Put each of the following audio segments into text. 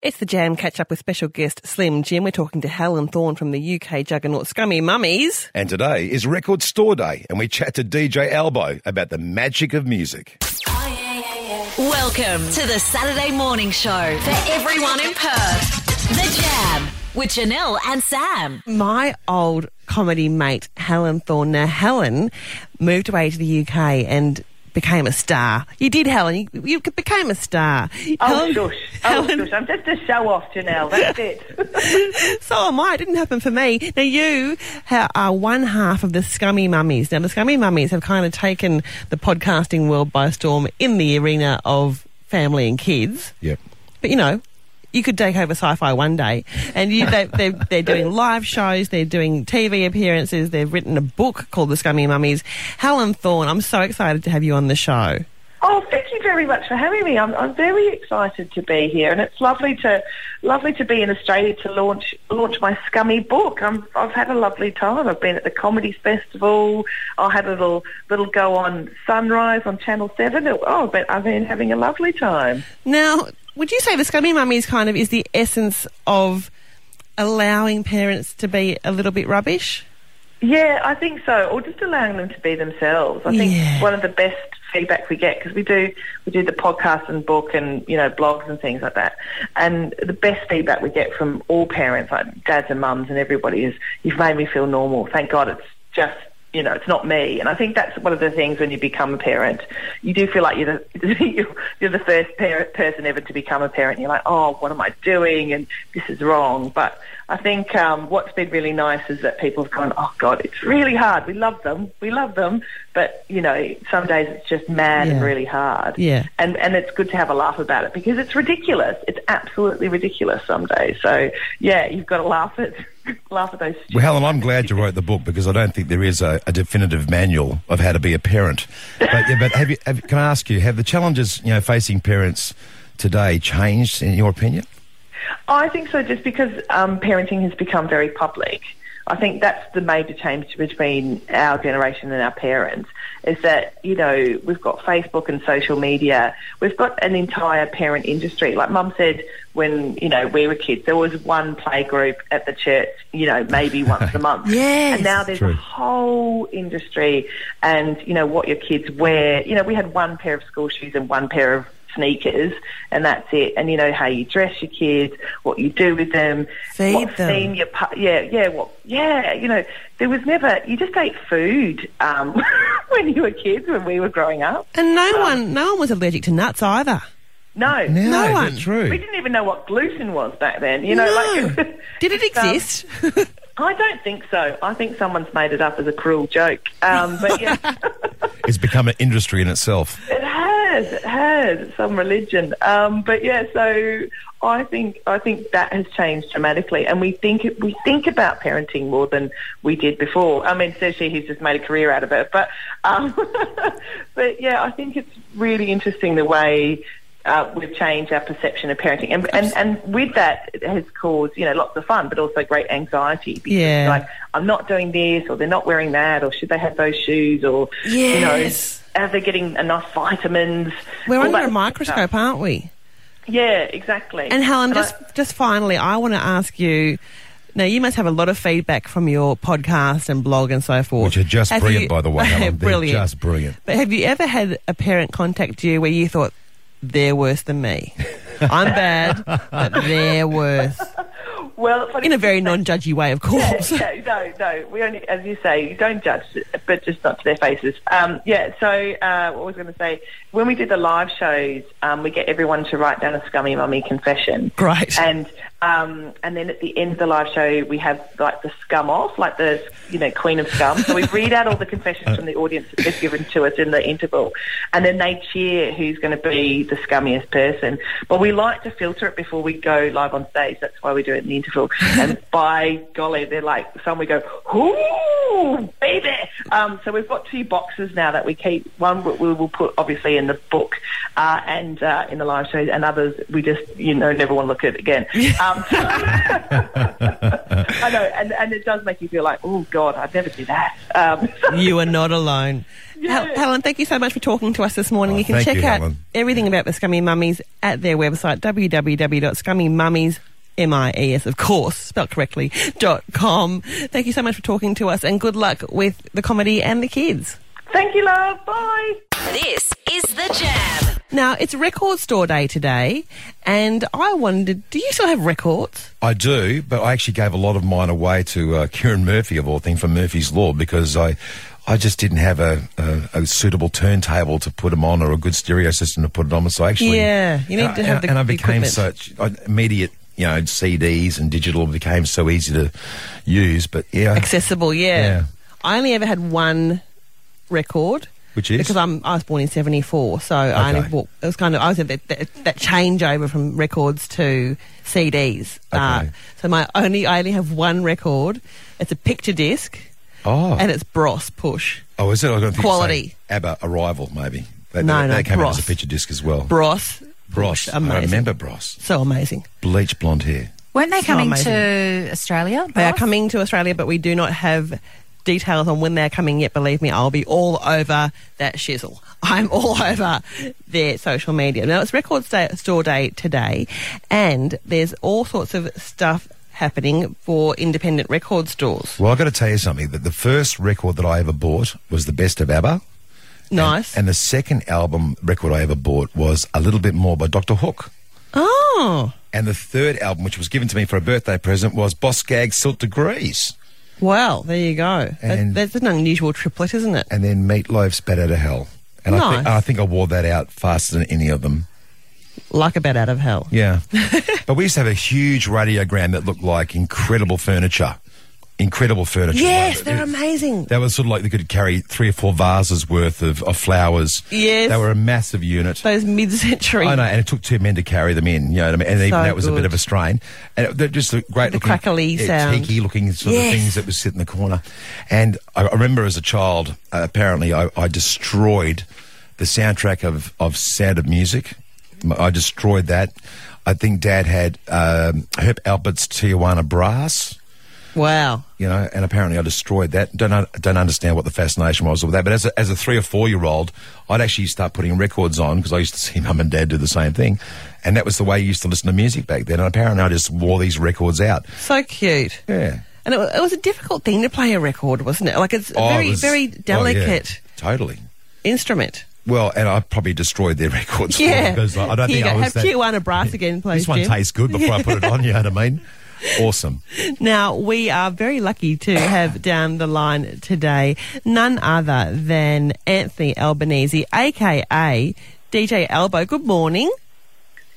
It's the Jam catch up with special guest Slim Jim. We're talking to Helen Thorne from the UK juggernaut Scummy Mummies. And today is Record Store Day, and we chat to DJ Albo about the magic of music. Welcome to the Saturday morning show for everyone in Perth. The Jam with Janelle and Sam. My old comedy mate Helen Thorne. Now Helen moved away to the UK and became a star. You did, Helen. You, you became a star. Oh, Helen, shush. Oh, Helen- shush. I'm just a show off, Janelle. That's it. So am I. It didn't happen for me. Now you are one half of the Scummy Mummies. Now the Scummy Mummies have kind of taken the podcasting world by storm in the arena of family and kids. Yep. But you know, you could take over sci-fi one day, and you, they, they're, they're doing live shows, they're doing TV appearances, they've written a book called The Scummy Mummies. Helen Thorne, I'm so excited to have you on the show. Oh, thank you very much for having me. I'm, I'm very excited to be here, and it's lovely to lovely to be in Australia to launch launch my scummy book. I'm, I've had a lovely time. I've been at the Comedy Festival. I had a little little go on Sunrise on Channel Seven. Oh, but I've been having a lovely time. Now, would you say The Scummy Mummies kind of is the essence of allowing parents to be a little bit rubbish? Yeah, I think so. Or just allowing them to be themselves. I think Yeah. one of the best feedback we get because we do we do the podcast and book and you know blogs and things like that. And the best feedback we get from all parents, like dads and mums and everybody, is you've made me feel normal. Thank God it's just you know, it's not me. And I think that's one of the things when you become a parent, you do feel like you're the, you're- the first parent, person ever to become a parent. You're like, oh, what am I doing? And this is wrong. But I think um, what's been really nice is that people have gone, oh, God, it's really hard. We love them. We love them. But, you know, some days it's just mad and really hard. Yeah. And, and it's good to have a laugh about it because it's ridiculous. It's absolutely ridiculous some days. So, yeah, you've got to laugh at, laugh at those Well, Helen, I'm glad you wrote the book because I don't think there is a, a definitive manual of how to be a parent. But, yeah, but have you, have, can I ask you, have the challenges you know facing parents today changed in your opinion? I think so, just because um, parenting has become very public. I think that's the major change between our generation and our parents is that, you know, we've got Facebook and social media. We've got an entire parent industry. Like mum said when, you know, we were kids, there was one play group at the church, you know, maybe once a month. Yes. And now there's True. a whole industry and, you know, what your kids wear. You know, we had one pair of school shoes and one pair of sneakers and that's it and you know how you dress your kids what you do with them Feed what them. theme you pu- yeah yeah what yeah you know there was never you just ate food um when you were kids when we were growing up And no one, no one was allergic to nuts either. no No one. true. we didn't even know what gluten was back then you know no. like Did it Um, exist? I don't think so I think someone's made it up as a cruel joke um but yeah It's become an industry in itself. Has, it has. Some religion. Um, but yeah, so I think I think that has changed dramatically, and we think we think about parenting more than we did before. I mean, especially he's just made a career out of it. But um, but yeah, I think it's really interesting the way. Uh, we've changed our perception of parenting, and, and and with that, it has caused you know lots of fun, but also great anxiety. Because Yeah. like I'm not doing this, or they're not wearing that, or should they have those shoes, or you know, Yes. are they getting enough vitamins? We're All under that a stuff. microscope, aren't we? Yeah, exactly. And Helen, I- just just finally, I want to ask you. Now, you must have a lot of feedback from your podcast and blog and so forth. Which are just Have brilliant, you- by the way, Helen. They're brilliant. just brilliant. But have you ever had a parent contact you where you thought they're worse than me? I'm bad, but they're worse. well, funny In a very non-judgy way, of course. Yeah, no, no. We only, as you say, you don't judge, but just not to their faces. Um, yeah. So uh, what was going to say? When we did the live shows, um, we get everyone to write down a scummy mummy confession. Great. And um, and then at the end of the live show, we have like the scum off, like the you know queen of scum. So we read out all the confessions from the audience that they've given to us in the interval, and then they cheer who's going to be the scummiest person. But we like to filter it before we go live on stage. That's why we do it in the interval. and by golly, they're like some we go, ooh, baby. Um, so we've got two boxes now that we keep. One we we will put obviously in the book uh, and uh, in the live show, and others we just you know never want to look at again. Um, I know, and, and it does make you feel like, oh God, I'd never do that. Um, You are not alone. Yeah. Hel- Helen, thank you so much for talking to us this morning. Oh, you can check you, out Helen. everything about the Scummy Mummies at their website, www.scummymummies, M-I-E-S, of course, spelled correctly, dot com. Thank you so much for talking to us and good luck with the comedy and the kids. thank you, love. Bye. This is The Jam. Now, it's Record Store Day today, and I wondered, do you still have records? I do, but I actually gave a lot of mine away to uh, Kieran Murphy of all things from Murphy's Law because I, I just didn't have a, a, a suitable turntable to put them on or a good stereo system to put it on. So I actually, Yeah, you need and to have the- and I became equipment. such I, immediate. You know, CDs and digital became so easy to use, but yeah, Accessible, yeah. Yeah. I only ever had one record. Which is Because I'm, I was born in '74, so I only bought. It was kind of I was at that, that, that changeover from records to CDs. Uh, so my only I only have one record. It's a picture disc, oh, and it's Bros Push. oh, is it? I was gonna think Quality. you ABBA Arrival, maybe. That, No, that, no, that came out as a picture disc as well. Bros, Bros, Push. I remember Bros. So amazing. Bleach blonde hair. Weren't they So coming amazing. to Australia? They are coming to Australia, but we do not have details on when they're coming yet. Believe me, I'll be all over that shizzle. I'm all over their social media. Now, it's Record Store Day today, and there's all sorts of stuff happening for independent record stores. Well, I've got to tell you something. That the first record that I ever bought was the best of ABBA. Nice. And, and the second album record I ever bought was a little bit more by Dr. Hook. oh, And the third album, which was given to me for a birthday present, was Boz Scaggs Silk Degrees. Well, there you go. That, that's an unusual triplet, isn't it? And then Meatloaf's Bat Out of Hell. And I, think, Nice. I think I wore that out faster than any of them. Like a bat out of hell. Yeah. but we used to have a huge radiogram that looked like incredible furniture. Incredible furniture. Yes, they're amazing. That was sort of like they could carry three or four vases worth of, of flowers. Yes. They were a massive unit. Those mid-century. I know, and it took two men to carry them in. You know what I mean? And even that was a bit of a strain. And it, they're just a great The looking, crackly sound. tiki looking sort Yes. of things that would sit in the corner. And I, I remember as a child, uh, apparently, I, I destroyed the soundtrack of of Sound of Music. I destroyed that. I think Dad had um, Herb Alpert's Tijuana Brass Wow. you know, and apparently I destroyed that. Don't don't understand what the fascination was with that. But as a, as a three or four year old, I'd actually start putting records on because I used to see mum and dad do the same thing, and that was the way you used to listen to music back then. And apparently I just wore these records out. So cute. Yeah, And it, it was a difficult thing to play a record, wasn't it? Like it's a Oh, it very, was- very oh, yeah, delicate totally. instrument. Well, and I probably destroyed their records. Yeah. because I don't Here you think. I Have was that. Tijuana Brass again, please, This one Jim. tastes good before I put it on. You know what I mean? Awesome. Now, we are very lucky to have down the line today none other than Anthony Albanese, aka DJ Albo. Good morning.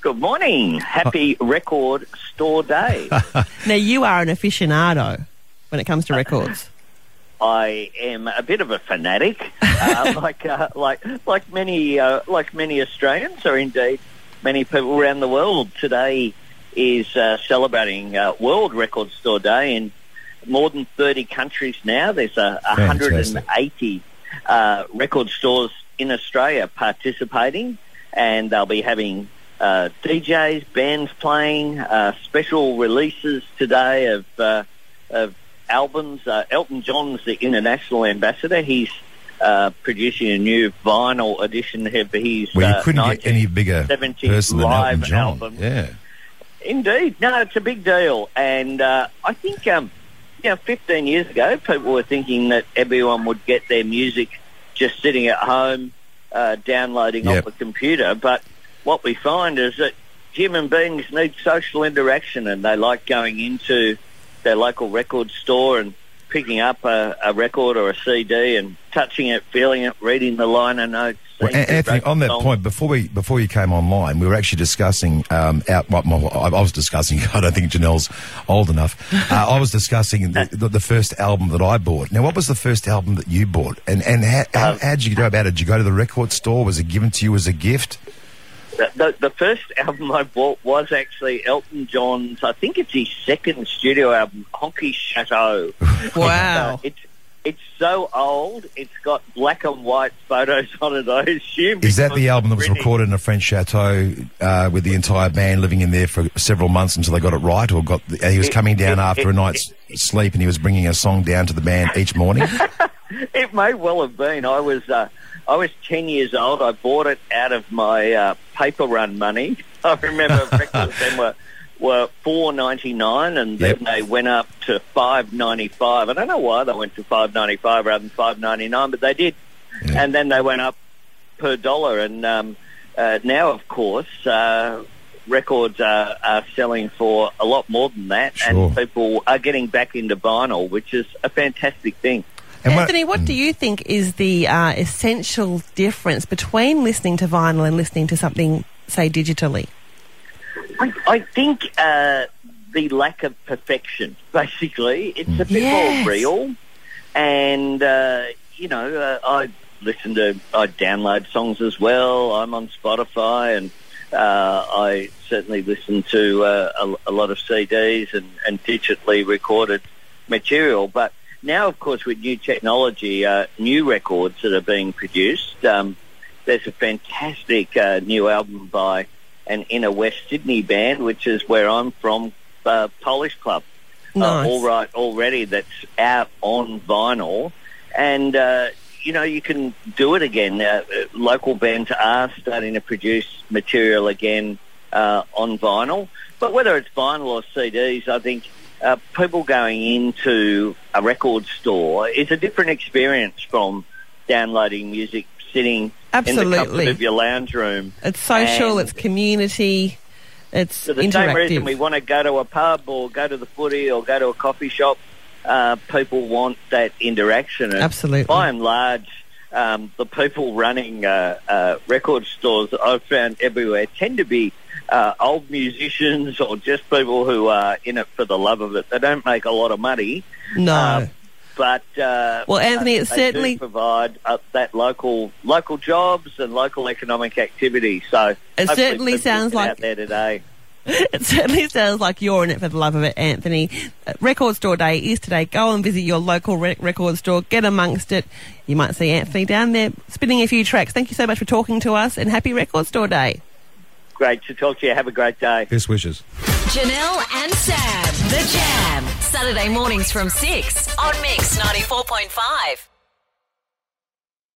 Good morning. Happy Record Store Day. Now, you are an aficionado when it comes to records. I am a bit of a fanatic, uh, like uh, like like many uh, like many Australians, or indeed many people around the world. Today is uh, celebrating uh, World Record Store Day in more than thirty countries now. There's a 180 uh, record stores in Australia participating, and they'll be having uh, DJs, bands playing, uh, special releases today of uh, of albums. Uh, Elton John's the international ambassador. He's uh, producing a new vinyl edition of his Well, you uh, couldn't get any bigger 1970 person than Elton John. album. Yeah. Indeed, no, it's a big deal, and uh, I think um, you know, 15 years ago, people were thinking that everyone would get their music just sitting at home, uh, downloading Yep. off a computer. But what we find is that human beings need social interaction, and they like going into their local record store and picking up a, a record or a CD and touching it, feeling it, reading the liner notes. Well, Anthony, favorite on that point, before we before you came online, we were actually discussing um, out. My, my, I I was discussing. I don't think Janelle's old enough. Uh, I was discussing the, the, the first album that I bought. Now, what was the first album that you bought? And and how, how, Um, how did you go about it? Did you go to the record store? Was it given to you as a gift? The, the, the first album I bought was actually Elton John's. I think it's his second studio album, Honky Chateau. Wow. Uh, it's it's so old. It's got black and white photos on it. I assume. Is that the album that was recorded in a French chateau uh, with the entire band living in there for several months until they got it right, or got? The, he was It- coming down it- after a it- night's sleep, and he was bringing a song down to the band each morning. It may well have been. I was uh, I was ten years old. I bought it out of my uh, paper run money. I remember records then were were four ninety nine, and Yep. then they went up to five ninety five. I don't know why they went to five ninety five rather than five ninety nine, but they did. Yeah. And then they went up per dollar, and um, uh, now, of course. Uh, Records are, are selling for a lot more than that, Sure. and people are getting back into vinyl, which is a fantastic thing. And what- Anthony, what do you think is the uh, essential difference between listening to vinyl and listening to something, say, digitally? I, I think uh, the lack of perfection, basically, it's a bit Yes. more real. And, uh, you know, uh, I listen to, I download songs as well. I'm on Spotify and uh, I certainly listen to uh, a, a lot of CDs and, and digitally recorded material. But now, of course, with new technology, uh, new records that are being produced, um, there's a fantastic uh, new album by an inner West Sydney band, which is where I'm from, uh, Polish Club. Nice. Uh, all right, already that's out on vinyl, and uh, you know you can do it again. Uh, uh, local bands are starting to produce material again uh, on vinyl, but whether it's vinyl or CDs, I think uh, people going into a record store is a different experience from downloading music sitting in the comfort Absolutely. of your lounge room. It's social, And- it's community, it's for the same reason we want to go to a pub or go to the footy or go to a coffee shop, uh, people want that interaction. And Absolutely. By and large, um, the people running uh, uh, record stores I've found everywhere tend to be uh, old musicians or just people who are in it for the love of it. They don't make a lot of money. no. But uh, Well, Anthony, uh, it certainly- do provide uh, that local local jobs and local economic activity. So It certainly sounds like- out there today. It certainly sounds like you're in it for the love of it, Anthony. Uh, Record Store Day is today. Go and visit your local re- record store. Get amongst it. You might see Anthony down there spinning a few tracks. Thank you so much for talking to us and happy Record Store Day. Great to talk to you. Have a great day. Best wishes. Janelle and Sam. The Jam. Saturday mornings from 6 on Mix 94.5.